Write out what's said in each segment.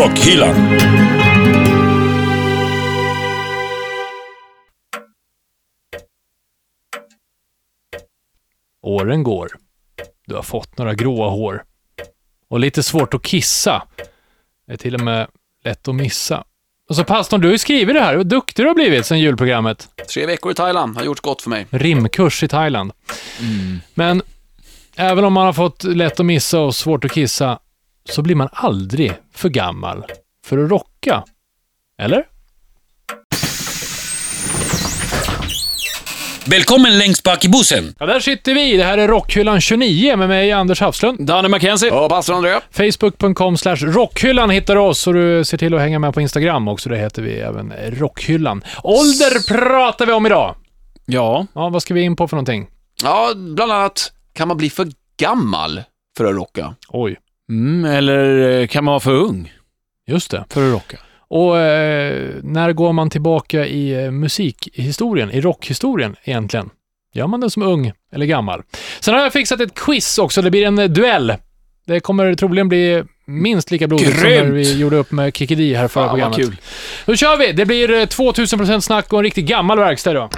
Rockhyllan. Åren går. Du har fått några gråa hår. Och lite svårt att kissa. Det är till och med lätt att missa. Och så pastorn, du har ju skrivit det här. Vad duktig du har blivit sen julprogrammet. Tre veckor i Thailand har gjort gott för mig. Rimkurs i Thailand. Men även om man har fått lätt att missa och svårt att kissa, så blir man aldrig för gammal för att rocka. Eller? Välkommen längst bak i bussen. Ja, där sitter vi. Det här är Rockhyllan 29 med mig, Anders Hafslund. Danne McKenzie. Ja, pastor André. Facebook.com slash rockhyllan hittar du oss och du ser till att hänga med på Instagram också. Det heter vi även Rockhyllan. Ålder pratar vi om idag. Ja. Ja, vad ska vi in på för någonting? Ja, bland annat, kan man bli för gammal för att rocka? Oj, Mm, eller eh, kan man vara för ung just det. för att rocka? Och eh, när går man tillbaka i eh, musikhistorien, i rockhistorien egentligen? Gör man det som ung eller gammal? Sen har jag fixat ett quiz också. Det blir en eh, duell. Det kommer troligen bli minst lika blodigt som när Grymt! vi gjorde upp med Kikki Dee här förra Fan programmet. kul. Då kör vi! Det blir eh, 2000% snack och en riktigt gammal verkstad då.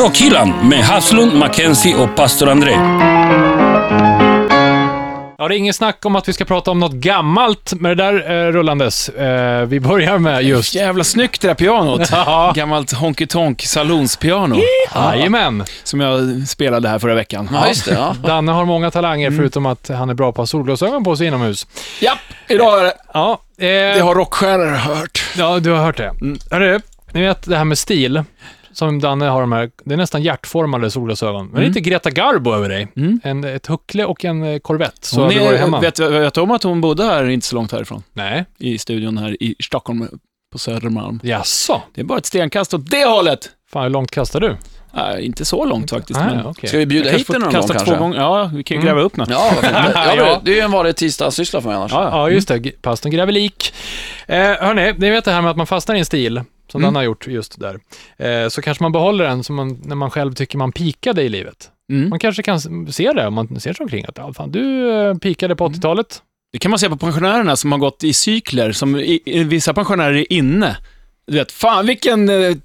Rockhyllan med Haslund, Mackenzie och pastor André. Ja, det är ingen snack om att vi ska prata om något gammalt med det där eh, rullandes. Eh, vi börjar med just... Jävla snyggt det där pianot. Ja, Gammalt honky tonk salonspiano jajamän. som jag spelade här förra veckan. Ja, just det. Ja. Danne har många talanger förutom att han är bra på att ha solglasögon på sig inomhus. Japp, idag är det. Ja, eh, Det har rockstjärnor hört. ja du har hört det. Hörru, ni vet det här med stil, som Danne har de här, det är nästan hjärtformade solglasögon. Men det är lite Greta Garbo över dig. Mm. En, ett huckle och en eh, Corvette, så Hon du varit hemma. vet, vet du om att hon bodde här inte så långt härifrån? Nej, I studion här i Stockholm på Södermalm. jaså? Det är bara ett stenkast åt det hållet. Fan, hur långt kastar du? Nej, inte så långt faktiskt. Nej, men okej. Ska vi bjuda hit den någon gång kasta kanske? två gånger. Ja, vi kan ju Mm. gräva upp något. Ja, fint. ja, Ja. det, är ju en vanlig tisdagssyssla för mig annars. Ja, just det. Pastorn gräver lik. Eh, hörni, ni vet det här med att man fastnar i en stil, som Mm. Danne har gjort just där. Eh, så kanske man behåller den som man, när man själv tycker man pikade i livet. Mm. Man kanske kan se det om man ser sig omkring att ja, fan, du eh, pikade på 80-talet. Det kan man se på pensionärerna som har gått i cykler, som i, i, vissa pensionärer är inne. Du vet, fan vilken eh,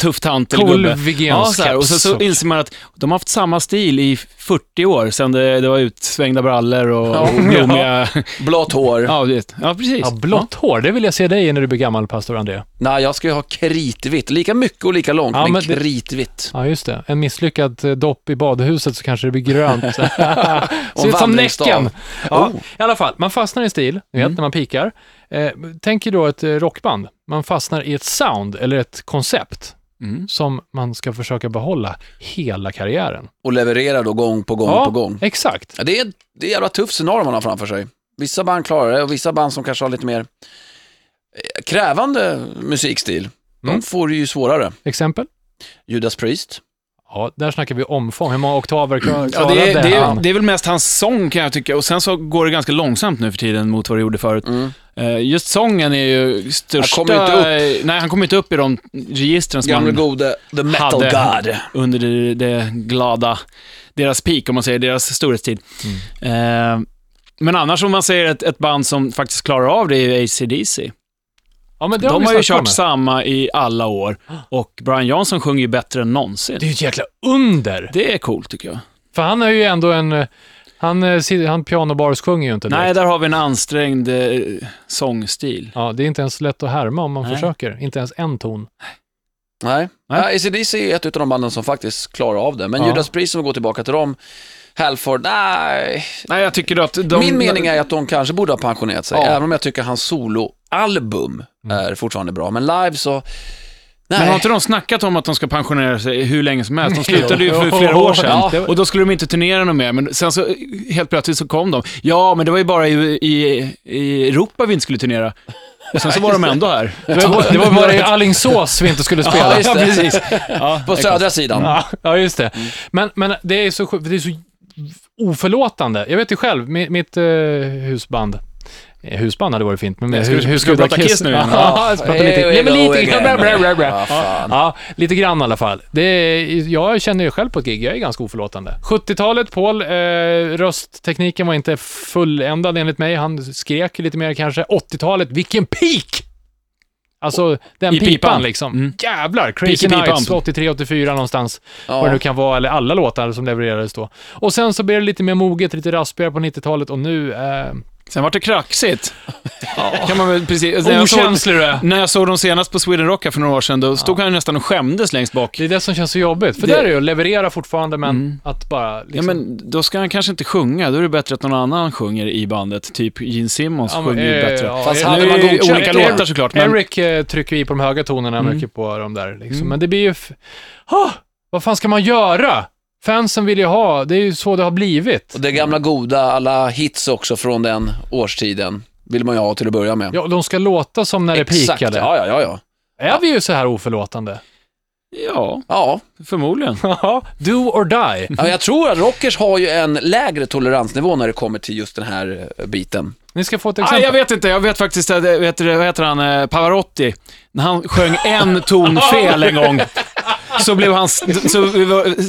tuff tant eller Cool gubbe. Ja, så här, och så, så inser man att de har haft samma stil i 40 år, sedan det, det var utsvängda brallor och, Ja. och blommiga... Blått hår. Ja, du vet. ja, precis. Ja, blått hår, det vill jag se dig när du blir gammal, pastor André. Nej, jag ska ju ha kritvitt. Lika mycket och lika långt, Ja, men, men det- kritvitt. Ja, just det. En misslyckad eh, dopp i badhuset så kanske det blir grönt. Ser ut som. Näcken. Ja, Oh. I alla fall, man fastnar i stil, ni vet, när man pikar. Eh, tänk er då ett eh, rockband. Man fastnar i ett sound eller ett koncept Mm. som man ska försöka behålla hela karriären. Och levererar då gång på gång ja, på gång. exakt. Ja, det, är, det är jävla tufft scenario man har framför sig. Vissa band klarar det och vissa band som kanske har lite mer eh, krävande musikstil, Mm. de får det ju svårare. Exempel? Judas Priest. Ja, där snackar vi omfång. Hur många oktaver klar, Ja, klarade det, är, det, är, han? det är väl mest hans sång kan jag tycka, och sen så går det ganska långsamt nu för tiden mot vad det gjorde förut. Mm. Eh, Just sången är ju största... Han kommer inte Nej, han kommer inte upp i de registren som Gamle han gode The Metal hade God. under det, det glada, deras peak om man säger, deras storhetstid. Mm. Eh, men annars om man säger ett, ett band som faktiskt klarar av det är ju AC/DC. Ja, men det De vi har ju kört samma i alla år och Brian Johnson sjunger ju bättre än någonsin. Det är ju ett jäkla under. Det är coolt tycker jag. För han är ju ändå en... Han, eh, han pianobarsjunger ju inte direkt. Nej, där har vi en ansträngd eh, sångstil. Ja, det är inte ens lätt att härma om man Nej. försöker. Inte ens en ton. Nej, Nej. Nej. ACDC är ett av de banden som faktiskt klarar av det. Men Ja. Judas Priest, om vi går tillbaka till dem, Halford, nej. Nej, jag tycker att de... Min mening är att de kanske borde ha pensionerat sig, Ja. även om jag tycker hans soloalbum är fortfarande bra. Men live så, nej. Men har inte de snackat om att de ska pensionera sig hur länge som helst? De slutade ju för flera år sedan. Ja. Och då skulle de inte turnera något mer, men sen så helt plötsligt så kom de. Ja, men det var ju bara i, i, i Europa vi inte skulle turnera. Och sen så var de ändå här. Det var, det var bara i Alingsås vi inte skulle spela. Ja, just det. precis. Ja, På södra sidan. Ja, ja, just det. Men, men det, är så, sjukt, det är så oförlåtande. Jag vet ju själv, mitt, mitt eh, husband, Eh, Husband hade varit fint, men med Ska vi- hus- ska vi prata Kiss nu igen? Ja, prata lite, nej, men lite grann. Bra, bra, bra. Ja, lite grann i alla fall. Det är, jag känner ju själv på ett gig, jag är ganska oförlåtande. 70-talet, Paul, eh, rösttekniken var inte fulländad enligt mig. Han skrek lite mer kanske. 80-talet, vilken peak! Alltså, den I pipan, pipan. liksom. Mm. Jävlar! Crazy Nights, pipan. 83, 84 någonstans. Ja. Vad det nu kan vara, eller alla låtar som levererades då. Och sen så blev det lite mer moget, lite raspigare på 90-talet och nu... Eh, Sen var det kraxigt. Kan man väl precis... När jag, såg, okänslig du är. när jag såg dem senast på Sweden Rock här för några år sedan, då stod han nästan och skämdes längst bak. Det är det som känns så jobbigt. För Det- där är det ju att leverera fortfarande, men Mm. att bara... Liksom, Ja, men då ska han kanske inte sjunga. Då är det bättre att någon annan sjunger i bandet. Typ Gene Simmons Ja, men, sjunger ju eh, bättre. ja, Fast eh, hade Nu man är det godkänt olika det? låtar såklart, men... Eric eh, trycker ju på de höga tonerna Mm. mycket på de där. Liksom. Mm. Men det blir ju... F- Ah, vad fan ska man göra? Fansen vill ju ha, det är ju så det har blivit. Och det gamla goda, alla hits också från den årstiden, vill man ju ha till att börja med. Ja, de ska låta som när det Exakt, peakade. ja, ja, ja, ja. Är vi ju så här oförlåtande? Ja, Ja, förmodligen. Ja, do or die. ja, jag tror att rockers har ju en lägre toleransnivå när det kommer till just den här eh, biten. Ni ska få ett Ah, exempel. jag vet inte, jag vet faktiskt, eh, vet du, vad heter han, eh, Pavarotti, när han sjöng en ton fel en gång, så, blev han, så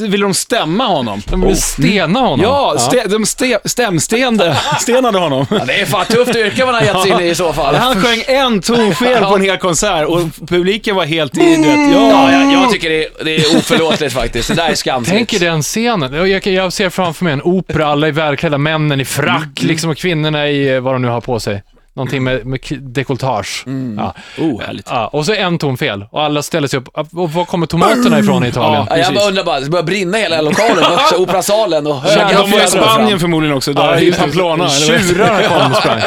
ville de stämma honom. De vill stena honom. Ja, ste, de ste, stämstenade stenade honom. Ja, det är fan tufft yrke man har gett sig in i i så fall. Han sjöng en ton fel på en hel konsert och publiken var helt i, du vet, Ja, ja, jag, jag tycker det är, det är oförlåtligt faktiskt. Det där är skamfritt. Tänk er den scenen. Jag, jag, ser framför mig en opera, alla är välklädda, männen i frack, liksom, och kvinnorna i eh, vad de nu har på sig. Någonting med, med dekolletage. Ja. Oh, härligt. Ja, och så en ton fel och alla ställer sig upp. Och var kommer tomaterna ifrån i Italien? Ja, jag bara undrar bara, det börjar brinna i hela lokalen också, operasalen och höga De var i Spanien fram. förmodligen också, Ja, där i just det. Pamplona. Tjurarna kom och sprang.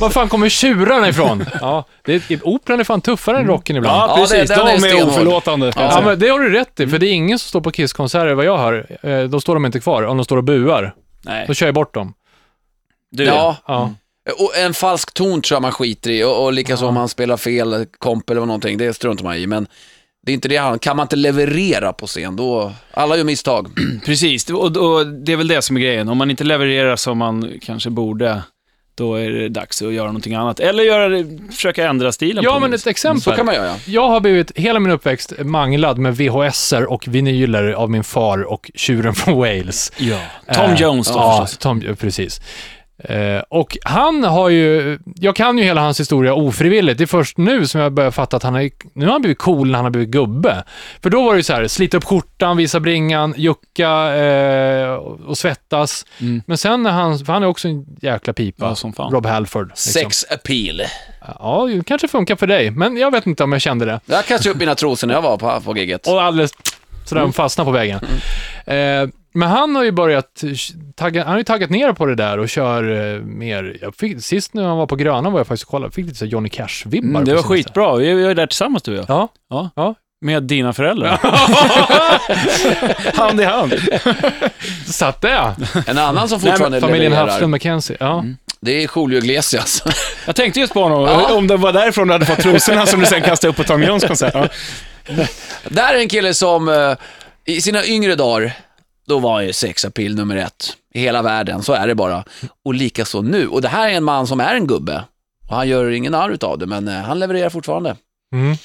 Var fan kommer tjurarna ifrån? Ja, det, operan är fan tuffare än rocken ibland. Ja, Ja, det- precis. den är de är stenhård. oförlåtande. Ja, men det har du rätt i, för det är ingen som står på Kiss-konserter, vad jag hör. Eh, Då står de inte kvar, om de står och buar. Nej, Då kör jag bort dem. du Ja, Ja. Och en falsk ton tror jag man skiter i och, och likaså Ja. om man spelar fel komp eller någonting, det struntar man i. Men det är inte det han, kan man inte leverera på scen, då, alla gör misstag. Precis, och, och det är väl det som är grejen. Om man inte levererar som man kanske borde, då är det dags att göra någonting annat. Eller göra försöka ändra stilen Ja, på men något ett exempel. Så kan man göra. Jag har blivit hela min uppväxt manglad med VHSer och vinyler av min far och tjuren från Wales. Ja. Tom Eh, Jones då Ja, förstås. Tom, ja, precis. Eh, och han har ju, jag kan ju hela hans historia ofrivilligt. Det är först nu som jag börjar fatta att han är, nu har han blivit cool när han har blivit gubbe. För då var det ju så här, slita upp skjortan, visa bringan, jucka eh, och svettas. Mm. Men sen när han, för han är också en jäkla pipa. Ja, som fan. Rob Halford. Liksom. Sex appeal. Ja, det kanske funkar för dig, men jag vet inte om jag kände det. Jag kastade upp mina trosor när jag var på, på giget. Och alldeles sådär, Mm. de fastnar på vägen. Eh, men han har ju börjat, tagga, han har ju taggat ner på det där och kör eh, mer. Jag fick, sist när han var på Gröna var jag faktiskt och kollade, fick lite så här Johnny Cash-vibbar. Mm, det var skitbra. Vi vi var där tillsammans du och jag. Ja, Ja. Ja. Med dina föräldrar. hand i hand. satt det. En annan som Nej, fortfarande Familjen levererar, Hafslund McKenzie. Ja. Mm. det är Julio Iglesias. Jag tänkte just på honom, Ja. om det var därifrån du hade fått trosorna som du sen kastade upp på Tom Jones konsert. Ja. Där är en kille som eh, i sina yngre dagar, då var ju sex appeal nummer ett i hela världen, så är det bara. Och likaså nu. Och det här är en man som är en gubbe. Och han gör ingen narr utav det, men eh, han levererar fortfarande. Mm.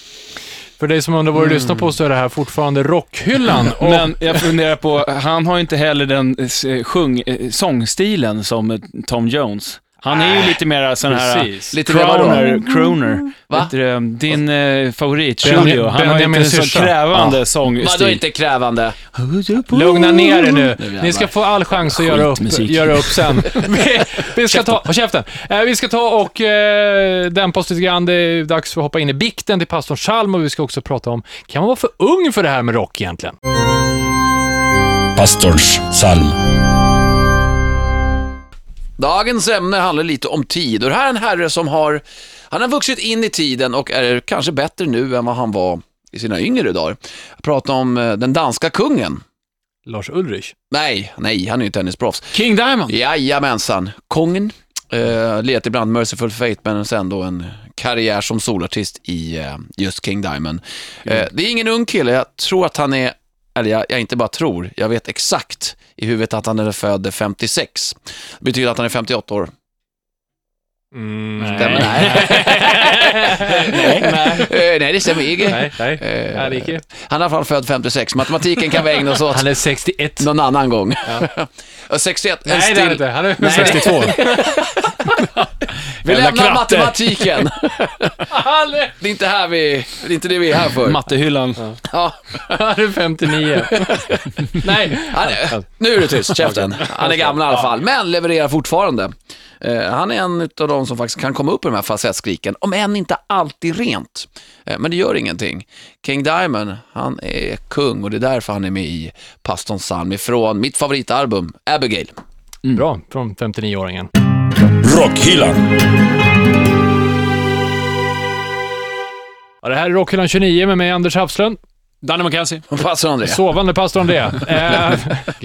För dig som undrar vad du lyssnar på så är det här fortfarande Rockhyllan. Och, Men jag funderar på, han har ju inte heller den eh, sjung, eh, sångstilen som Tom Jones. Han är ju lite mer sån här Precis. Lite mer vadå? crooner, crooner. Va? Vet du, det, din eh, favorit, Julio, han har Benjamin inte en så Syrsa. krävande Vadå sångstil. inte krävande? Lugna ner er nu. Ni ska få all chans att göra upp, Skitmusik. göra upp sen. Vi, vi ska ta, håll käften. Eh, vi ska ta och eh, dämpa oss lite grann. Det är dags för att hoppa in i bikten till pastorn Chalm och vi ska också prata om, kan man vara för ung för det här med rock egentligen? Pastorns psalm. Dagens ämne handlar lite om tid och det här är en herre som har, han har vuxit in i tiden och är kanske bättre nu än vad han var i sina yngre dagar. Jag pratar om eh, den danska kungen. Lars Ulrich. Nej, nej, han är ju tennisproffs. King Diamond. Jajamensan, kungen. Eh, lirat ibland Merciful Fate, men sen då en karriär som solartist i eh, just King Diamond. Eh, det är ingen ung kille, jag tror att han är, eller jag, jag inte bara tror, jag vet exakt i huvudet att han är född 56. Det betyder att han är 58 år. Mm. Stämmer? Nej. nej. nej, det stämmer inte. Nej, nej. Eh, Nej, det ju. Han är i alla fall född 56. Matematiken kan vi ägna oss åt Han är 61. någon annan gång. Och 61, en Nej, det är han still... inte. Han är Nej. 62. Vi Jävla lämnar kratter. matematiken. Det är inte, här vi, det är inte det vi är här för. Mattehyllan. Ja, han är 59. Nej. han är, nu är det tyst, käften. Han är gammal i alla fall, men levererar fortfarande. Eh, han är en av de som faktiskt kan komma upp i de här falsettskriken, om än inte alltid rent. Eh, men det gör ingenting. King Diamond, han är kung och det är därför han är med i Pastorns psalm ifrån mitt favoritalbum, Abigail. Bra, från 59-åringen. Rockhyllan. Ja, det här är Rockhyllan 29 med mig, Anders Hafslund. Danny McKenzie. Pastor André. Sovande pastor André. Eh,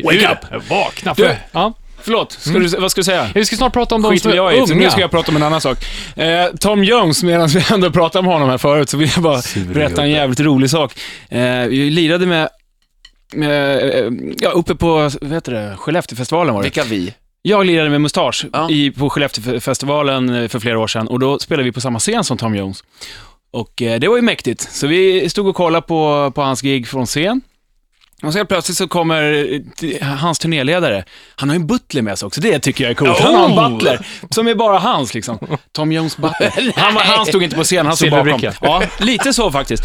Wake up! Vakna Du- för... Ja. Förlåt, ska du, vad ska du säga? Vi ska snart prata om de Skit som är jag i, unga. nu ska jag prata om en annan sak. Eh, Tom Jones, medan vi ändå pratade om honom här förut, så vill jag bara berätta en jävligt rolig sak. Eh, vi lirade med, med eh, ja, uppe på, vad heter det, Skellefteåfestivalen var det. Vilka vi? Jag lirade med Mustasch Ja. i, på Skellefteåfestivalen eh, för flera år sedan och då spelade vi på samma scen som Tom Jones. Och eh, det var ju mäktigt. Så vi stod och kollade på, på hans gig från scen. Och så helt plötsligt så kommer eh, hans turnéledare. Han har ju en butler med sig också, det tycker jag är coolt. Han har en Oh! butler som är bara hans liksom. Tom Jones butler. Han, var- han stod inte på scen, han stod bakom. Ja, lite så faktiskt.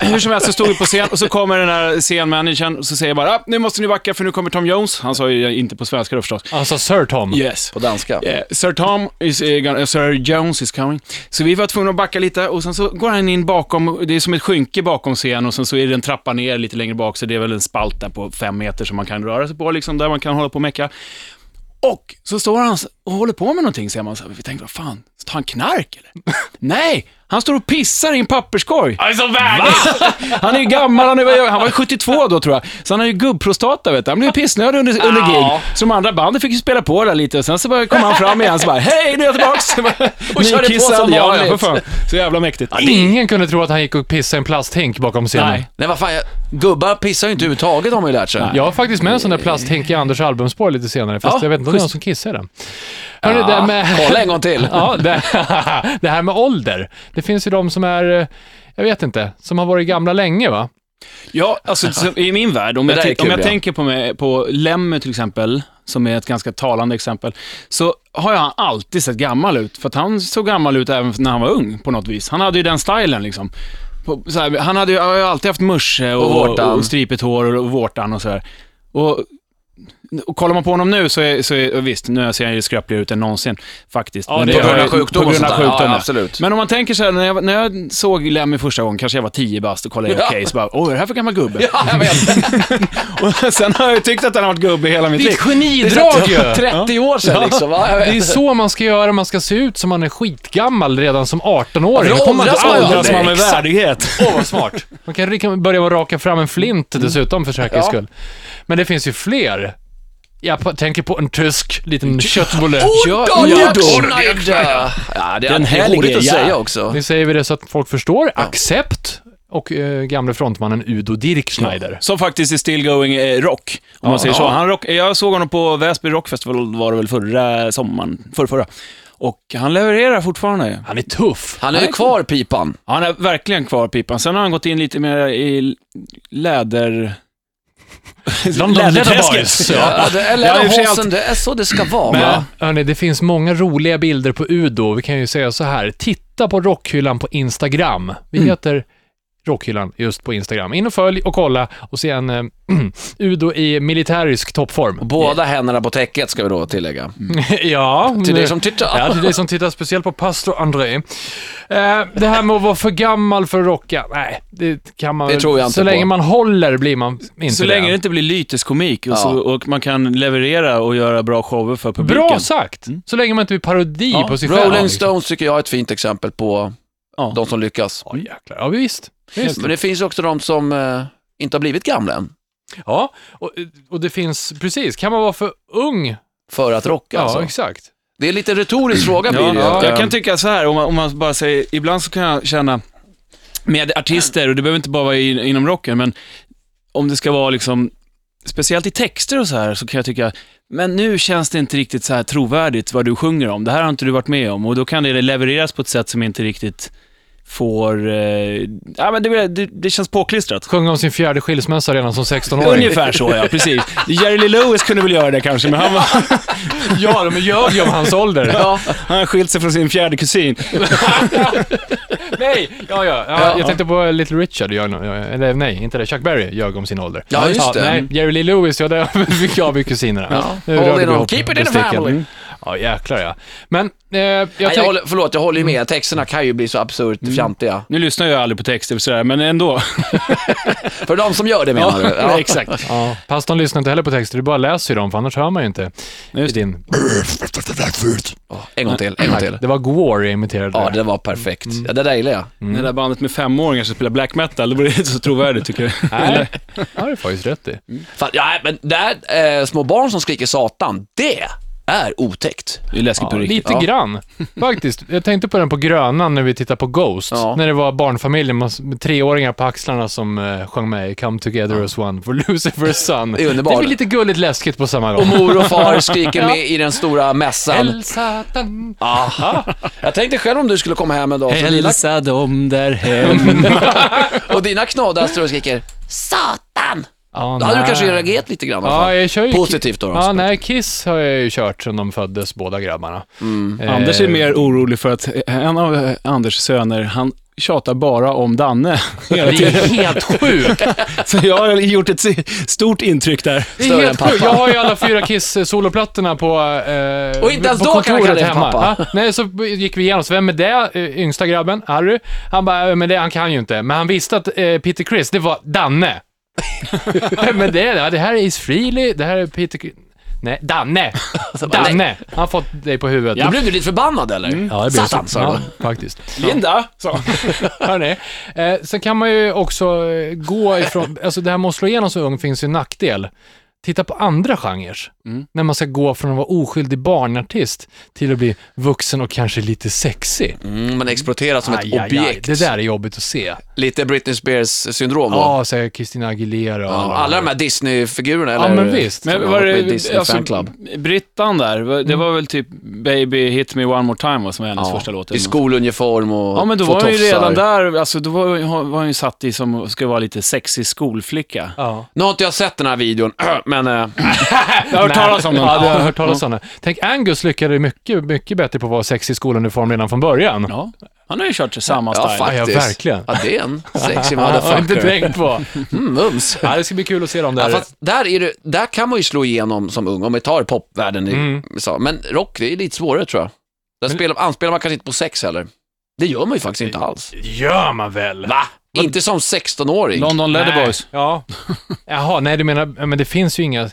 Hur som helst så stod vi på scen och så kommer den här scenmanagern och så säger bara, ah, nu måste ni backa för nu kommer Tom Jones. Han sa ju inte på svenska då förstås. Alltså Sir Tom. Yes. På danska? Eh, Sir Tom, is, gonna- Sir Jones is coming. Så vi var tvungna att backa lite och sen så går han in bakom, det är som ett skynke bakom scen och sen så är det en trappa ner lite längre bak så det är väl en spalt där på fem meter som man kan röra sig på liksom, där man kan hålla på och mecka. Och så står han och håller på med någonting, ser man så här. Vi tänkte, vad fan, tar han knark eller? Nej, han står och pissar i en papperskorg. Alltså värdigt! Han är ju gammal, han, är, han var ju 72 då tror jag. Så han har ju gubbprostata vet du. Han blev pissnödig under, under gig. Så de andra banden fick ju spela på där lite. Sen så bara kom han fram igen så bara, hej nu är jag tillbaks. Och körde på Nykissad. som Ja, ja, för fan. Så jävla mäktigt. Ingen kunde tro att han gick och pissade i en plasthink bakom scenen. Nej. Nej, vad fan, jag, gubbar pissar ju inte överhuvudtaget har man ju lärt sig. Jag har faktiskt med en sån där plasthink i Anders albumspår lite senare, fast Ja, jag vet inte om det är någon som kissar i den. Hörrni, Ja, det med... Kolla en gång till. Ja, det, det här med ålder. Det finns ju de som är, eh, jag vet inte, som har varit gamla länge va? Ja, alltså så, i min värld, om Det jag, ti- om kul, jag ja. tänker på, mig, på Lemmy till exempel, som är ett ganska talande exempel, så har jag alltid sett gammal ut. För att han såg gammal ut även när han var ung på något vis. Han hade ju den stilen liksom. På, så här, han hade ju har ju alltid haft musche och, Och och, vårtan. och stripigt hår och, och vårtan och sådär. Och, och kollar man på honom nu så är, så är visst, nu ser han ju skröpligare ut än någonsin faktiskt. Ja, det På grund av ju- sjukdom på grund av sjukdom, Ja, absolut. Men om man tänker så här, när jag, när jag såg Lemmy första gången, kanske jag var 10 bast och kollade Ja. Okej, så bara, åh, är det här för gammal gubbe? Ja, jag vet. Och sen har jag ju tyckt att han har varit gubbe hela mitt Det är liv. ett genidrag ju! 30 år sedan liksom. Ja, jag Det är så man ska göra, man ska se ut som man är skitgammal redan som 18-åring. Ja, Då kommer man åldras inte man åldras man med värdighet. Åh, vad smart. Man kan börja med att raka fram en flint dessutom för säkerhets Ja. skull. Men det finns ju fler. Jag tänker på en tysk liten köttbulle. Ja, Gott ja. Ja, det är är helge, roligt att ja. säga också. Nu säger vi det så att folk förstår. Accept och eh, gamle frontmannen Udo Dirkschneider. Som faktiskt är still going eh, rock, om man säger så. ja. Han rock, jag såg honom på Väsby Rockfestival, var det väl förra sommaren, förra, förra. Och han levererar fortfarande. Han är tuff. Han är ju kvar pipan. Han är verkligen kvar pipan. Sen har han gått in lite mer i läder... London. Ja, det, eller Ja, det är så det ska vara. Men va? hörni, det finns många roliga bilder på Udo. Vi kan ju säga så här. Titta på Rockhyllan på Instagram. Vi Mm. heter Rockhyllan just på Instagram. In och följ och kolla och se en eh, Udo i militärisk toppform. Båda händerna på täcket ska vi då tillägga. ja. Till dig som tittar. Ja, till dig som tittar speciellt på pastor André. Eh, det här med att vara för gammal för att rocka, nej, det kan man Det väl- tror jag inte Så på. länge man håller blir man inte Så länge det inte blir lyteskomik och, Ja. så, och man kan leverera och göra bra shower för publiken. Bra sagt! Så länge man inte blir parodi Ja, på sig själv. Rolling. Stones tycker jag är ett fint exempel på Ja. de som lyckas. Ja, jäklar. Ja, visst. visst. Men det finns också de som eh, inte har blivit gamla än. Ja, och, och det finns, precis, kan man vara för ung? För att rocka Ja, alltså. exakt. Det är en lite retorisk fråga Ja, blir det ju. jag kan tycka så här, om man, om man bara säger, ibland så kan jag känna med artister, och det behöver inte bara vara in, inom rocken, men om det ska vara liksom, speciellt i texter och så här, så kan jag tycka, men nu känns det inte riktigt så här trovärdigt vad du sjunger om. Det här har inte du varit med om och då kan det levereras på ett sätt som inte riktigt får... Eh, ja, men det, det, det känns påklistrat. Sjöng om sin fjärde skilsmässa redan som 16-åring. Ungefär så, ja. Precis. Jerry Lee Lewis kunde väl göra det kanske, men han, var, ja, de ljög ju om hans ålder. ja, han har skilt sig från sin fjärde kusin. Nej! Ja, ja. ja, Ja. jag tänkte på Little Richard, ljög, eller nej, inte det. Chuck Berry ljög om sin ålder. Ja, just det. Nej, Jerry Lee Lewis, ja, det har vi av kusinerna. Ja. Nu Hold rörde it vi on. ihop Keep it in the family. Mm. Ja, jäklar ja. Men, eh, jag Nej, jag håller, förlåt, jag håller ju med. Texterna kan ju bli så absurt fjantiga. Nu lyssnar jag aldrig på texter och sådär, men ändå. För de som gör det menar du? Ja. exakt. Ja, pastorn lyssnar inte heller på texter, du bara läser ju dem, för annars hör man ju inte. Just det. din... En gång till, en gång till. Det var Gore jag imiterade. Ja, där. det var perfekt. Ja, det där gillar jag. Det där bandet med femåringar som spelar black metal, det blir inte så trovärdigt tycker jag. Nej, det har du faktiskt rätt i. Fan, ja, men det här, eh, små barn som skriker satan, det är otäckt. Det är läskigt Ja, på riktigt. lite Ja. grann, faktiskt. Jag tänkte på den på Grönan när vi tittade på Ghost. Ja. När det var barnfamiljer med treåringar på axlarna som uh, sjöng med i Come Together as One for Lucifer's Son. Det är underbart. Det blir lite gulligt läskigt på samma gång. Och mor och far skriker med i den stora mässan. El Satan. Aha. Jag tänkte själv om du skulle komma hem en dag så dina, Hälsa dem där hem. och dina knådar står och skriker Satan! Ja, Då hade du nej. kanske reagerat lite grann i alla Ja, fall. jag kör ju... Positivt då. Ja, nej, Kiss har jag ju kört sedan de föddes, båda grabbarna. Mm. Eh, Anders är mer orolig för att en av Anders söner, han tjatar bara om Danne hela Det tiden. är helt sjukt. Så jag har gjort ett stort intryck där. Det är helt sjukt. Jag har ju alla fyra Kiss-soloplattorna på eh, Och inte ens då kan han kontoret kalla dig pappa. Ja, nej, så gick vi igenom, så vem är det? Eh, Yngsta grabben, Harry. Han bara, "Eh, men det, han kan ju inte. Men han visste att eh, Peter Chris, det var Danne. men det, ja, det här är Is Frehley, det här är Peter Chris. Nej, Danne! Danne! Han har fått dig på huvudet. Då blev du lite förbannad eller? Ja, det blir Satan, så. sa Ja, du. faktiskt. Linda, så. Hörrni, eh, sen kan man ju också eh, gå ifrån, alltså det här med att slå igenom så ung finns ju en nackdel. Titta på andra genrer. Mm. När man ska gå från att vara oskyldig barnartist till att bli vuxen och kanske lite sexig. Mm, man exploateras som ett Aj, aj, aj. objekt. Det där är jobbigt att se. Lite Britney Spears-syndrom då. Ja, säger Christina Aguilera och Ja, alla de här Disney-figurerna, Ja, eller? men visst. Men var det, Disney alltså, fanclub. Brittan där, det var väl typ Baby Hit Me One More Time som var hennes första låt? I skoluniform och Ja, men då var hon ju redan där, alltså då var, var hon ju satt i som ska vara lite sexig skolflicka. Ja. Nu har inte jag sett den här videon, men... eh, Jag har hört talas om den. Ja, du har hört talas om det. Tänk, Angus lyckades mycket, mycket bättre på att vara sexig i skoluniform redan från början. Ja, han har ju kört samma ja, style. Ja, faktiskt. verkligen. Ja, det är en sexy Jag har inte motherfucker. tänkt på. Mm, mums. Ja, det ska bli kul att se dem där. Ja, fast där, är det, där kan man ju slå igenom som ung, om vi tar popvärlden. I, Mm. så. Men rock, det är lite svårare tror jag. Där Men- spelar, anspelar man kanske inte på sex heller. Det gör man ju faktiskt inte alls. gör man väl? Va? Inte som 16-åring. London Leatherboys. Ja. Jaha, nej du menar, men det finns ju inga...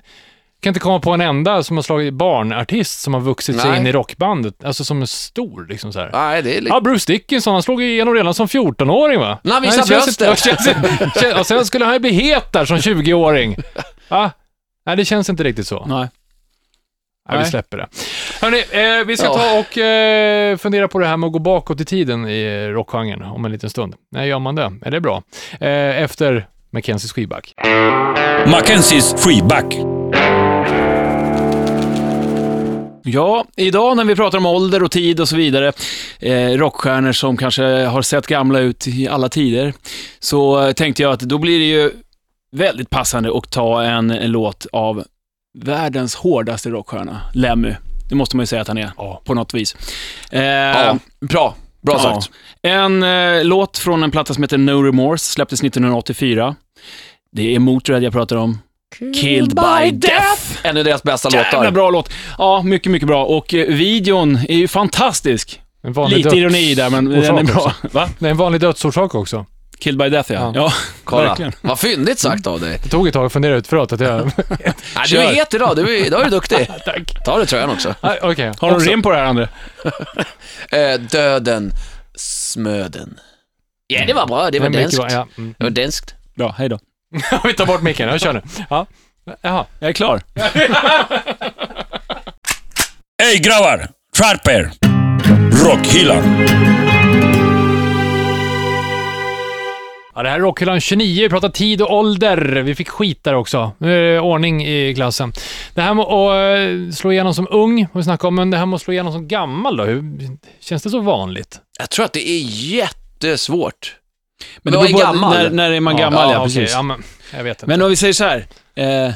kan inte komma på en enda som har slagit barnartist som har vuxit sig Nej. in i rockbandet, alltså som är stor liksom så här. Nej, det är lite... Ja, Bruce Dickinson, han slog igenom redan som 14-åring va? När han känns inte- bröstet. känns inte- känns- Och sen skulle han ju bli het där som 20-åring. Va? Nej, det känns inte riktigt så. Nej. Nej, vi släpper det. Hörni, eh, vi ska Ja. ta och eh, fundera på det här med att gå bakåt i tiden i rockgenren om en liten stund. När gör man det? Är det bra? Eh, efter Mackenzies skivback. Mackenzies freeback. Ja, idag när vi pratar om ålder och tid och så vidare, eh, rockstjärnor som kanske har sett gamla ut i alla tider, så tänkte jag att då blir det ju väldigt passande att ta en, en låt av världens hårdaste rockstjärna, Lemmy. Det måste man ju säga att han är, Ja. på något vis. Eh, Ja, bra. Bra ja. sagt. En eh, låt från en platta som heter No Remorse, släpptes 1984. Det är Motörhead jag pratar om. Killed by Death. En av deras bästa Jävla låtar. bra låt. Ja, mycket, mycket bra. Och eh, videon är ju fantastisk. En vanlig Lite döds- ironi där, men den är bra. också. Va? Det är en vanlig dödsorsak också. Killed by Death, ja. Ja. Ja, Kolla. verkligen. Vad fyndigt sagt av dig. Det tog ett tag att fundera ut, förlåt att jag... Nej, du Kör. är het idag. Du är, idag är du duktig. Tack. Ta det tröjan också. Nej, Okej. Har du också. rim på det här, André? Eh, döden, smöden. Ja, det var bra. Det var mycket danskt. bra, Ja. Mm. Det var danskt. Bra, hej då. vi tar bort micken, jag kör nu. Ja. Jaha. Jag är klar. Hej grabbar! Skärp er! Rockhyllan. Ja, det här är Rockhyllan 29, vi pratar tid och ålder. Vi fick skit där också. Nu är det ordning i klassen. Det här med att eh, slå igenom som ung, har vi snackat om, men det här med att slå igenom som gammal då? Hur, känns det så vanligt? Jag tror att det är jättesvårt. Men Vad det är gammal? När, när är man gammal, ja, okej, precis. ja, men, jag vet inte. Men om vi säger så här. Eh,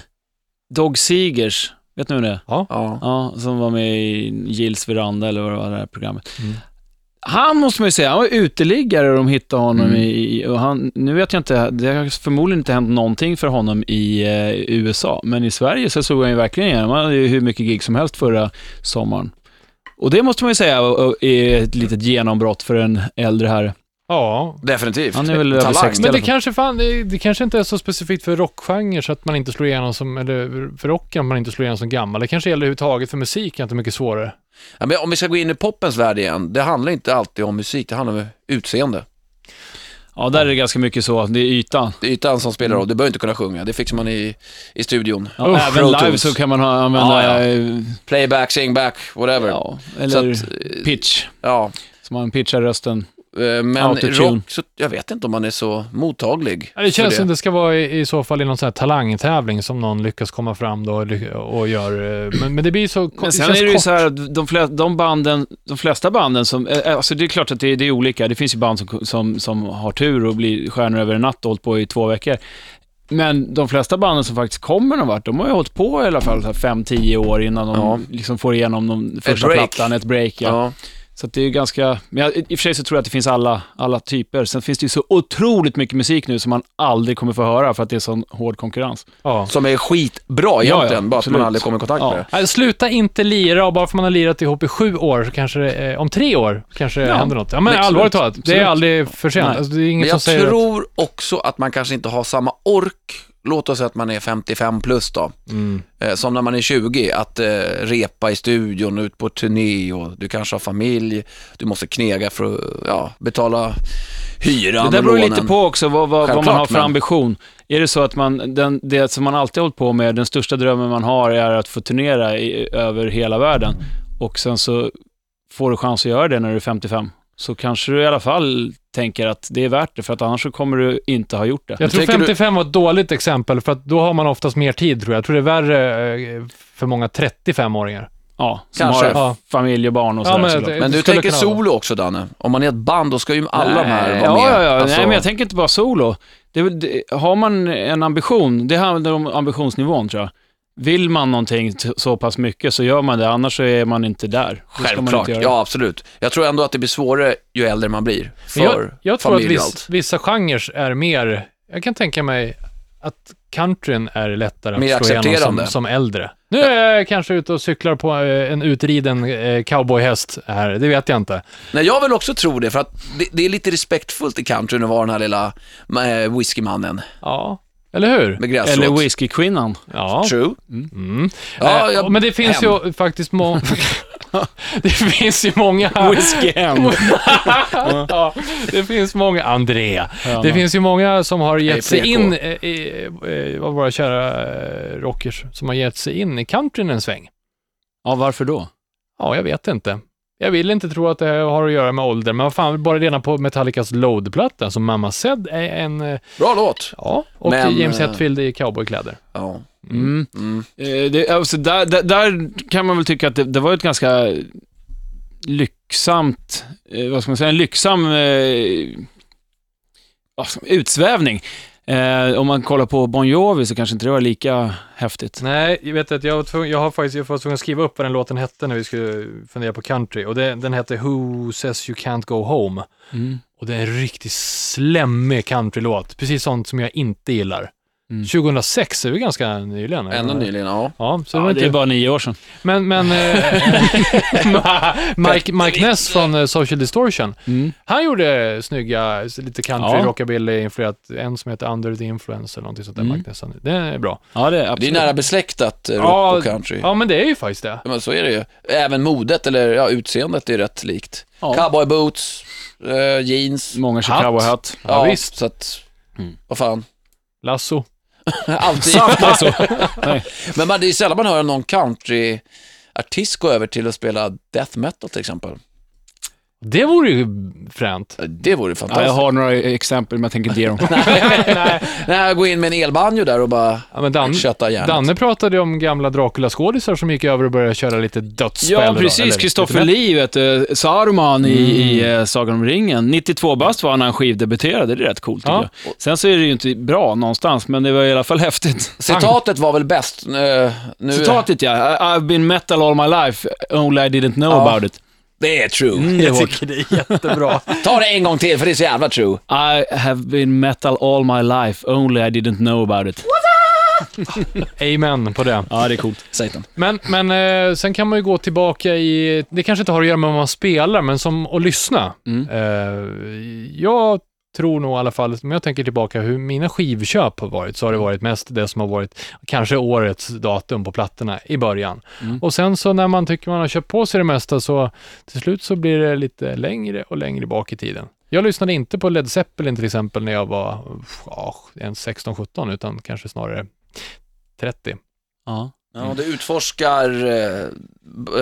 Dog Seegers, vet ni vem det är? Ja. Ja, som var med i Gills veranda eller vad det var det här programmet. Mm. Han måste man ju säga, han var uteliggare och de hittade honom Mm. i, och han, nu vet jag inte, det har förmodligen inte hänt någonting för honom i eh, USA, men i Sverige så såg han ju verkligen igenom, han hade ju hur mycket gig som helst förra sommaren. Och det måste man ju säga är ett litet genombrott för en äldre herre. ja, Definitivt. Han är väl över Talang. 60 men det kanske, fan, det, det kanske inte är så specifikt för rockgenre så att man inte slår igenom som, eller för rocken man inte slår igenom som gammal. Det kanske gäller överhuvudtaget för musik, är inte mycket svårare. Ja, men om vi ska gå in i poppens värld igen, det handlar inte alltid om musik, det handlar om utseende. Ja, där är det ganska mycket så, det är ytan. Det är ytan som spelar roll, du behöver inte kunna sjunga, det fixar man i, i studion. Ja, Usch, även live Tools. så kan man ha, använda, Ja, ja, Playback, singback, whatever. ja, eller att, eh, pitch, ja. så man pitchar rösten. Eh, Men Autotune. rock, så jag vet inte om man är så mottaglig. Ja, det känns som det ska vara i, i så fall i någon sån här talangtävling som någon lyckas komma fram då och gör. eh, Men, men det blir så Men sen känns är det ju så här att de, flesta, de, banden, de flesta banden som, eh, alltså det är klart att det, det är olika. Det finns ju band som, som, som har tur och blir stjärnor över en natt och hållit på i två veckor. Men de flesta banden som faktiskt kommer någon vart, de har ju hållit på i alla fall 5-10 år innan de Ja. liksom får igenom de första break. plattan, ett break. Ja. Ja. Så att det är ju ganska, men jag, i och för sig så tror jag att det finns alla, alla typer. Sen finns det ju så otroligt mycket musik nu som man aldrig kommer få höra för att det är sån hård konkurrens. Ja. Som är skitbra Ja, ja, egentligen, bara att man aldrig kommer i kontakt Ja. med det. Sluta inte lira och bara för man har lirat ihop i sju år så kanske det, eh, om tre år kanske Ja, händer något. Ja men absolut, allvarligt talat, det är aldrig för sent. Alltså, det är inget Men jag som säger att... tror också att man kanske inte har samma ork, låt oss säga att man är 55 plus då, Mm. eh, som när man är 20, att eh, repa i studion, ut på turné och du kanske har familj, du måste knega för att ja, betala hyran Det där beror lite på också vad, vad, vad man har för men- ambition. Är det så att man, den, det som man alltid har hållit på med, den största drömmen man har är att få turnera i, över hela världen och sen så får du chans att göra det när du är 55, så kanske du i alla fall tänker att det är värt det, för att annars så kommer du inte ha gjort det. Jag tror tänker du- 55 var ett dåligt exempel, för att då har man oftast mer tid tror jag. Jag tror det är värre eh, för många 35-åringar. Ja, som Kanske. har Ja. familj och barn och Ja, sådär men såklart. Men du tänker solo också Danne? Om man är ett band, då ska ju alla de här Nej, vara med. Ja, ja, ja. Alltså, Nej, men jag tänker inte bara solo. Det, det, har man en ambition, det handlar om ambitionsnivån tror jag. Vill man någonting så pass mycket så gör man det, annars så är man inte där. Självklart, inte ja absolut. Jag tror ändå att det blir svårare ju äldre man blir. För jag, jag tror att viss, vissa genrer är mer... Jag kan tänka mig att countryn är lättare Mer att slå igenom som, som äldre. Nu är jag kanske ute och cyklar på eh, en utriden eh, cowboyhäst här, det vet jag inte. Nej, jag vill också tro det, för att det, det är lite respektfullt i countryn att vara den här lilla äh, whiskymannen Ja, eller hur? med gräsrot. Eller whiskykvinnan. Ja. True. Mm. Ja, Eh, jag- men det finns hem. ju faktiskt må... det finns ju många... Whiskyhem. ja, det finns många... Andrea. Ja, Det finns ju många som har gett sig PK. in eh, i, i, vad våra kära eh, rockers, som har gett sig in i countryn en sväng. ja, varför då? Ja, jag vet inte. Jag vill inte tro att det har att göra med ålder, men vad fan, bara redan på Metallicas Load-platta, som Mamma Said är en... eh, Bra låt. Ja, och Men, James eh, Hetfield i cowboykläder. Ja. Mm. Mm. Eh, Det, alltså där, där, där kan man väl tycka att det, det var ett ganska lyxsamt, vad ska man säga, en lyxsam eh, utsvävning. Eh, om man kollar på Bon Jovi så kanske inte det var lika häftigt. Nej, jag vet att jag var tvungen, jag har faktiskt, jag var tvungen att skriva upp vad den låten hette när vi skulle fundera på country. Och det, den hette Who Says You Can't Go Home. Mm. Och det är en riktigt slemmig countrylåt. Precis sånt som jag inte gillar. Mm. 2006 är ju ganska nyligen. Ännu nyligen, ja. Ja, så det Ja, var det är inte... bara nio år sedan. Men, men... eh, Mike, Mike Ness från eh, Social Distortion, Mm. han gjorde snygga, lite country, Ja. rockabilly influerat, en som heter Under the Influence eller någonting sånt där, Mm. Mike Ness. Det är bra. Ja, det är Det är absolut. nära besläktat, eh, rock Ja, och country. Ja, men det är ju faktiskt det. Ja, men så är det ju. Även modet, eller ja, utseendet är rätt likt. Ja. Cowboy boots, jeans. Många kör Hatt. cowboyhatt. Ja, visst. Så att, Mm. vad fan. Lasso. Alltid. Alltså. Nej. Men man, det är sällan man hör någon countryartist gå över till att spela death metal till exempel. Det vore ju fränt. Det vore Ja, fantastiskt. jag har några exempel, men jag tänker inte ge dem. Nej, jag går in med en elbanjo där och bara Ja, men Dan, köttar järnet. Danne pratade ju om gamla Dracula-skådisar som gick över och började köra lite dödsspel. Ja, då, precis. eller Kristoffer lite Lee, vet du, Saruman i, i eh, Sagan om ringen. 92 bast var han när han skivdebuterade. Det är rätt coolt, tycker Ja. jag. Sen så är det ju inte bra någonstans, men det var i alla fall häftigt. Citatet var väl bäst. Eh, nu, Citatet ja, I- I've been metal all my life, only I didn't know Ja. about it. Det är true. Mm, det Jag hårt. tycker det är jättebra. Ta det en gång till, för det är så jävla true. I have been metal all my life, only I didn't know about it. Amen på det. Ja, det är coolt. Satan. Men, men eh, sen kan man ju gå tillbaka i, det kanske inte har att göra med vad man spelar, men som att lyssna. Mm. Eh, jag tror nog i alla fall, om jag tänker tillbaka hur mina skivköp har varit, så har det varit mest det som har varit kanske årets datum på plattorna i början. Mm. Och sen så när man tycker man har köpt på sig det mesta så till slut så blir det lite längre och längre bak i tiden. Jag lyssnade inte på Led Zeppelin till exempel när jag var ja, en 16-17 utan kanske snarare 30. Ja. Ja, du utforskar eh,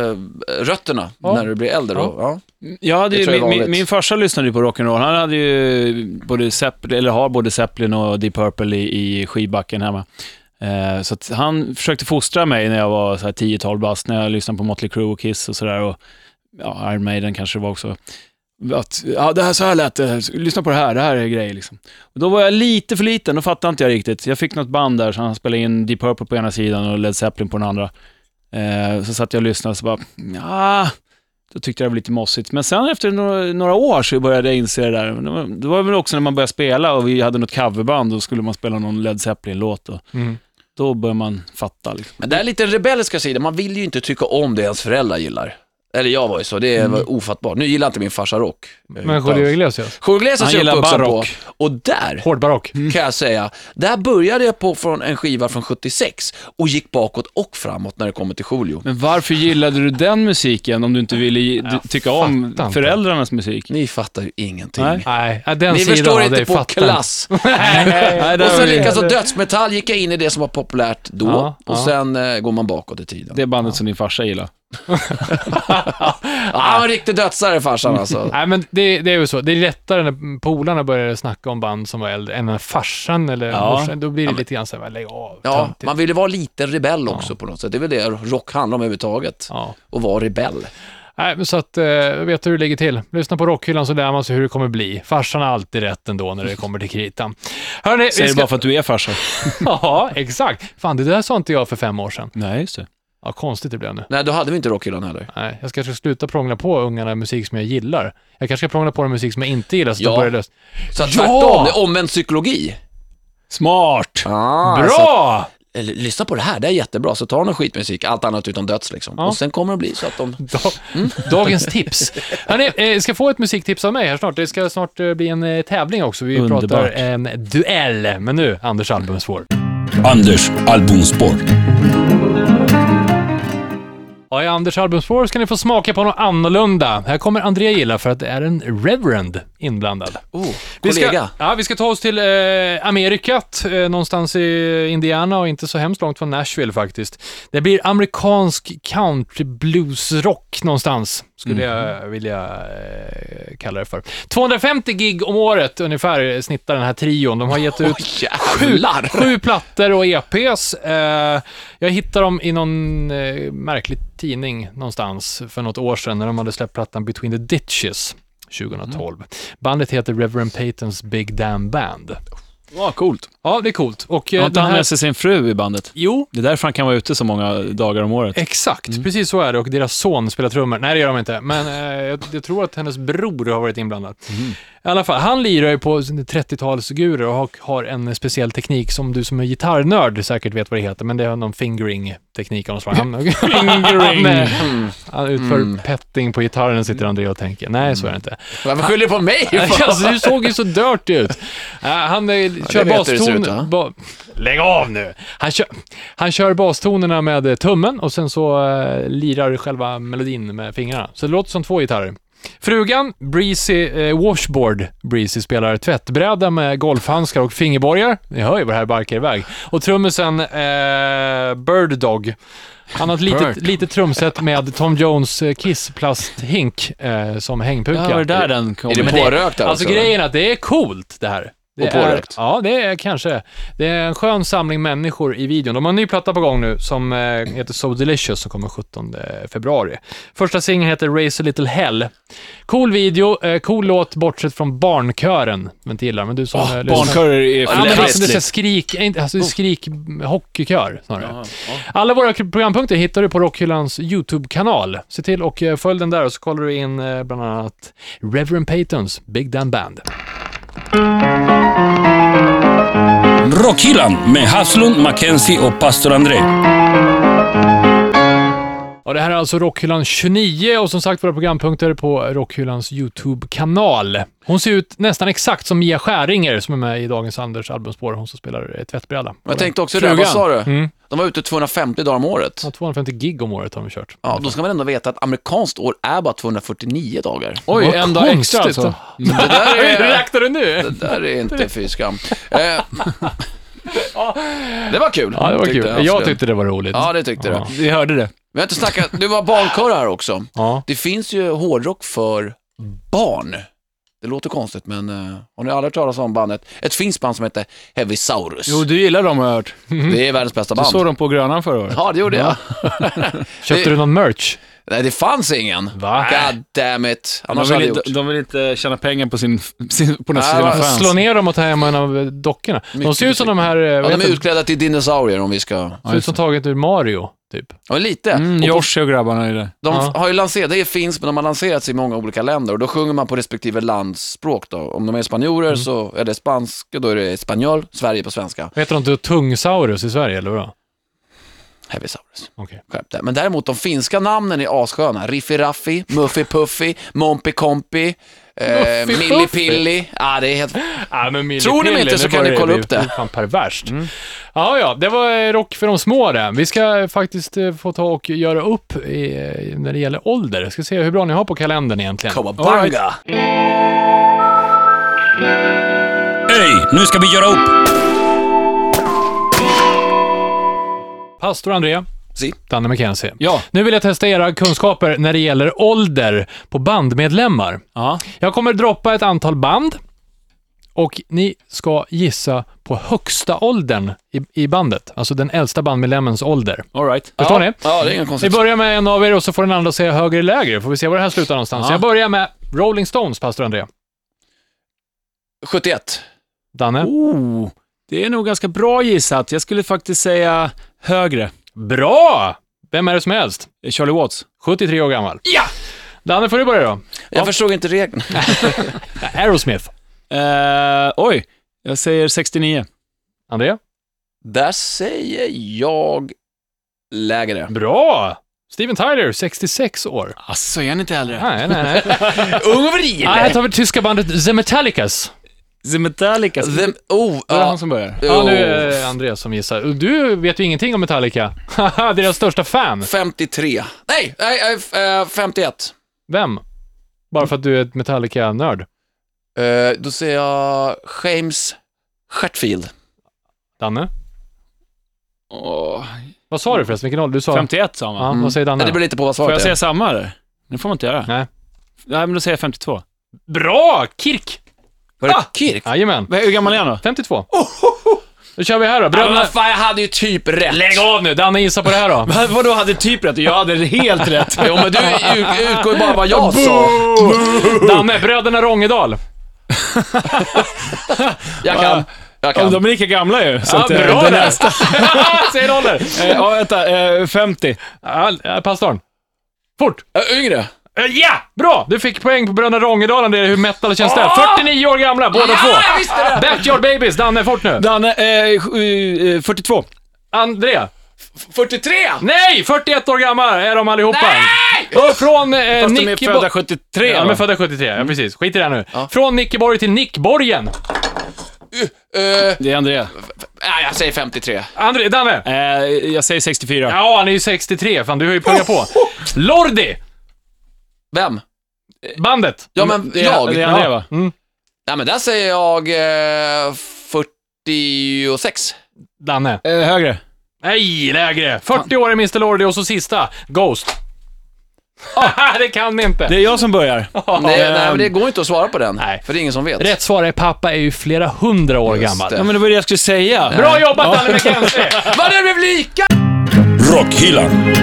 eh, rötterna Ja. när du blir äldre då. Ja. Jag hade Det ju, tror jag är min, min, min farsa lyssnade ju på rock'n'roll. Han hade ju både Zeppelin, eller har både Zeppelin och Deep Purple i, i skivbacken hemma. Eh, så att han försökte fostra mig när jag var så här 10-12 bast, när jag lyssnade på Motley Crue och Kiss och sådär. Och ja, Iron Maiden kanske det var också. Att, ja, det här så här lät det. Lyssna på det här, det här är grejer liksom. Och då var jag lite för liten, då fattade inte jag riktigt. Jag fick något band där, så han spelade in Deep Purple på ena sidan och Led Zeppelin på den andra. Eh, så satt jag och lyssnade och så bara, ja, då tyckte jag det var lite mossigt. Men sen efter några, några år så började jag inse det där. Det var, väl också när man började spela och vi hade något coverband och skulle man spela någon Led Zeppelin-låt. Och Mm. då började man fatta. Liksom. Men det är lite den rebelliska sidan, man vill ju inte tycka om det ens föräldrar gillar. Eller jag var ju så, det var ofattbart. Nu gillar inte min farsa rock. Men Julio Iglesias, Julio Iglesias Han är jag gillar uppvuxen på. barock. Och där hård barock. kan jag säga, där började jag på från en skiva från 76 och gick bakåt och framåt när det kommer till Julio. Men varför gillade du den musiken om du inte ville Jag tycka om fattar inte. föräldrarns musik? Ni fattar ju ingenting. Nej. Nej, den Ni sidan förstår av inte dig på fattar klass. Nej, där Och har sen vi- likaså dödsmetall gick jag in i det som var populärt då Ja, och ja. sen eh, går man bakåt i tiden. Det bandet som din farsa gillar. Han var en riktig dödsare farsan alltså. Nej, men det, det är ju så. Det är lättare när polarna börjar snacka om band som var äldre än när farsan eller Ja. morsan. Då blir det lite grann så här, lägg av. Ja, töntigt. man vill ju vara lite rebell också på något sätt. Det är väl det rock handlar om överhuvudtaget. Ja. Att vara rebell. Nej, men så att, eh, vet du hur det ligger till. Lyssna på rockhyllan så lär man sig hur det kommer bli. Farsan har alltid rätt ändå när det kommer till kritan. Hörrni, vi Säger du ska... bara för att du är farsa? Ja, exakt. Fan, det där sa inte jag för fem år sedan. Nej, just det. Ja, konstigt det blev nu. Nej, då hade vi inte rockhyllan heller. Nej, jag ska sluta prångla på ungarna musik som jag gillar. Jag kanske ska prångla på den musik som jag inte gillar, så Ja. de börjar lösa. Så att Ja! tvärtom, det är omvänd psykologi. Smart! Ah, Bra! att, lyssna på det här, det är jättebra. Så ta någon skitmusik, allt annat utom döds liksom. Ja. Och sen kommer det bli så att de... Da- Dagens tips. Hörrni, eh, ska få ett musiktips av mig här snart. Det ska snart eh, bli en eh, tävling också. Vi Underbart. pratar en duell. Men nu, Anders albumspår. Anders albumspår. Ja, i Anders albumspår ska ni få smaka på något annorlunda. Här kommer Andrea gilla för att det är en Reverend inblandad. Oh, Vi ska, kollega. ja, vi ska ta oss till eh, Amerikat, eh, någonstans i Indiana och inte så hemskt långt från Nashville faktiskt. Det blir amerikansk country blues rock någonstans, skulle jag vilja eh, kalla det för. 250 gig om året ungefär snittar den här trion. De har gett ut Oj, jävlar! Sju plattor och EPs. Eh, jag hittade dem i någon eh, märklig tidning någonstans för något år sedan när de hade släppt plattan Between the Ditches 2012. Bandet heter Reverend Paytons Big Damn Band. Ja, coolt. Ja, det är coolt. Och eh, Har inte han här... med sig sin fru i bandet? Jo, Det är därför han kan vara ute så många dagar om året. Exakt, precis så är det. Och deras son spelar trummor. Nej, det gör de inte. Men eh, jag, jag tror att hennes bror har varit inblandad. I alla fall, han lirar ju på 30-talsgurer och har, har en speciell teknik som du som är gitarrnörd säkert vet vad det heter, men det är någon fingering-teknik av något slag. Han, Fingering. han, han utför petting på gitarren, sitter Andrea och tänker. Nej, så är det inte. Varför skyller du på mig? Alltså, du såg ju så dirty ut. Uh, han eh, kör baston... ba, lägg av nu! Han kör, han kör bastonerna med eh, tummen och sen så eh, lirar själva melodin med fingrarna. Så det låter som två gitarrer. Frugan, Breezy, eh, Washboard Breezy, spelar tvättbräda med golfhandskar och fingerborgar. Ni hör ju vad det här barkar iväg. Och trummisen, eh, Bird Dog, Han har ett litet, litet trumset med Tom Jones eh, Kiss plasthink eh, som hängpuka. Ja, var det där den kom? Är det pårökt Alltså också, grejen är att det är coolt det här. Det Och pårökt. Är, ja, det är kanske. Det är en skön samling människor i videon. De har en ny platta på gång nu som eh, heter So Delicious som kommer 17 februari. Första singeln heter Raise a Little Hell. Cool video, eh, cool låt bortsett från barnkören. Men inte gillar, men du som... Oh, barnkörer är Ja, för men det är som du festligt. säger, skrik, alltså skrik hockeykör snarare. Jaha, ja. Alla våra programpunkter hittar du på Rockhyllans YouTube-kanal. Se till och följ den där och så kollar du in bland annat Reverend Paytons Big Dan Band. Rockhyllan med Haslund, Mackenzie och pastor André. Och det här är alltså Rockhyllan 29 och som sagt våra programpunkter på Rockhyllans YouTube-kanal. Hon ser ut nästan exakt som Mia Skäringer som är med i dagens Anders albumspår, hon som spelar tvättbräda. Jag tänkte också det, vad sa du? Mm. De var ute 250 dagar om året. Ja, 250 gig om året har de kört. Ja, då ska man ändå veta att amerikanskt år är bara 249 dagar. Oj, Vad en dag extra alltså. Det där Hur är, räknar du nu? det där är inte fy skam. Eh, det var kul. Ja, det var kul. Jag tyckte det var roligt. Ja, det tyckte Ja. du. Vi hörde det. Vi har inte snackat, det var barnkör här också. Ja. Det finns ju hårdrock för barn. Det låter konstigt, men uh, har ni aldrig hört talas om bandet? Ett finskt band som heter Heavy Saurus. Jo, du gillar dem har jag hört. Det är världens bästa Du band. såg dem på Grönan förra året. Ja, det gjorde jag. Köpte Det- du någon merch? Nej, det fanns ingen. Va? God damn it. De Annars vill, hade inte, gjort. de vill inte tjäna pengar på, sin, sin, på Nej, sina fans. Slå ner dem och ta hem en av dockorna. De ser ut som de här, eh, Ja, de är de? utklädda till dinosaurier om vi ska... Ser ut som taget ur Mario, typ. Ja, lite. Mm, Josh och grabbarna är det. De Ja. har ju lanserat, det är finskt, men de har lanserats i många olika länder och då sjunger man på respektive lands språk då. Om de är spanjorer Mm. så är det spanska, då är det spanjol, Sverige på svenska. Heter de inte Tungsaurus i Sverige, eller vadå? Heavy Saurus. Okej. Skärp. Men däremot de finska namnen är assköna. Riffi Raffi, Muffy Puffy, Mompi Kompi, eh, Milli. Pilli. Ja, det är helt... Ja, men Milli Tror ni mig inte så det kan ni kolla upp det. Fan perverst. Ja, ja, det var eh, rock för de små det. Vi ska eh, faktiskt eh, få ta och göra upp i, när det gäller ålder. Ska se hur bra ni har på kalendern egentligen. Kawabanga. Hej, nu ska vi göra upp. Pastor André, Si. Danne McKenzie. Ja. Nu vill jag testa era kunskaper när det gäller ålder på bandmedlemmar. ja. Jag kommer droppa ett antal band och ni ska gissa på högsta åldern i, i bandet. Alltså den äldsta bandmedlemmens ålder. All right. Förstår ja. ni? Ja, det är inga Vi konstigt. börjar med en av er och så får den andra säga högre eller lägre. Får vi se var det här slutar någonstans. Ja. Jag börjar med Rolling Stones, pastor André. 71. Danne? Oh, det är nog ganska bra gissat. Jag skulle faktiskt säga högre. Bra! Vem är det som äldst? Charlie Watts. 73 år gammal. Ja! Danne, får du börja då. Jag förstod inte regeln. Aerosmith. Eh, oj, jag säger 69. André? Där säger jag lägre. Bra! Steven Tyler, 66 år. Asså, är han inte äldre? Nej, nej, nej. Ung och Nej, vril! tar vi tyska bandet The Metallicas. The Metallica. The- Oh, Var det ja. han som börjar? Ja, nu Jo. är det Andreas som gissar. Du vet ju ingenting om Metallica. Haha, Deras största fan. 53. Nej, nej, nej, eh, 51. Vem? Bara för att du är ett Metallica-nörd. Eh, då säger jag James Hetfield. Danne? Åh, Vad sa du förresten? Vilken ålder? Du sa... 51 sa man. Ja, vad säger Danne det beror lite på vad Får svaret jag är. säga samma eller? Det får man inte göra. Nej. Nej, men då säger jag 52. Bra! Kirk! Var det Ah! Kirk? Jajamän. Vad- Hur gammal är han då? 52. Då kör vi här då. Ja, Bröderna... vad fan, jag hade ju typ rätt. Lägg av nu! Danne gissar på det här då. Vad- Vadå hade typ rätt? Jag hade helt rätt. Jo, men du ut- utgår ju bara vad jag sa. Danne, Bröderna Rångedal. Jag kan. Jag Ja, kan. de är lika gamla ju. Så Ja, att, eh, bra där! är- Säg en ålder. Eh, Ja, vänta. eh, 50. Ja, ja, pastorn. Fort! Äh, yngre. Eh, Ja! Bra! Du fick poäng på Bröderna Rångedal, det är hur metal känns där. Ah! 49 år gamla, båda Ja, två. det! Backyard Babies, Danne, fort nu. Danne, eh, sju- eh, 42. André. 43! Nej! 41 år gammal är de allihopa. Nej! Och från eh, Fast de är födda Bo- 73 Ja, va? men födda 73. Ja, precis. Skit i det här nu. Ja. Från Nickeborg till Nickborgen. Uh, Det är André. nej, jag säger 53. André, Danne. Eh, jag säger 64. Ja, han är ju 63. Fan, du har ju pluggat på. Lordi! Vem? Bandet. Ja, men det är, jag. Det är Ja. va? Mm. Nej, men där säger jag eh, 46. Danne. Eh, högre. Nej, lägre. 40 år är Mr Lordi och så sista. Ghost. det kan ni inte. Det är jag som börjar. Nej, nej, men det går inte att svara på den. Nej. För det är ingen som vet. Rätt svar är pappa är ju flera hundra år Just gammal. det. Ja, men det var det jag skulle säga. Bra jobbat, Danne McKenzie! Vad det blev lika! Rockhyllan.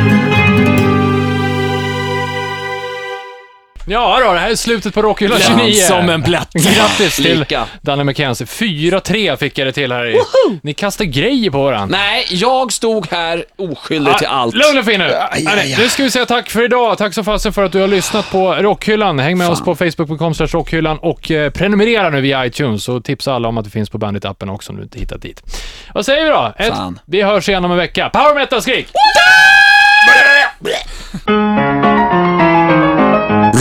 Ja då, det här är slutet på Rockhyllan 29. Som en plätt. Grattis till Lika. Danne McKenzie. 4-3 fick jag det till här. Ni kastar grejer på varandra. Nej, jag stod här oskyldig till allt. Lugn och fin nu. Nej, Nu ska vi säga tack för idag. Tack så fasen för att du har lyssnat på Rockhyllan. Häng med oss på facebook.com rockhyllan och eh, prenumerera nu via iTunes och tipsa alla om att det finns på Bandit-appen också om du inte hittat dit. Vad säger vi då? Ett, Fan. vi hörs igen om en vecka. Power metal-skrik!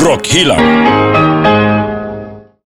Rock Hillan.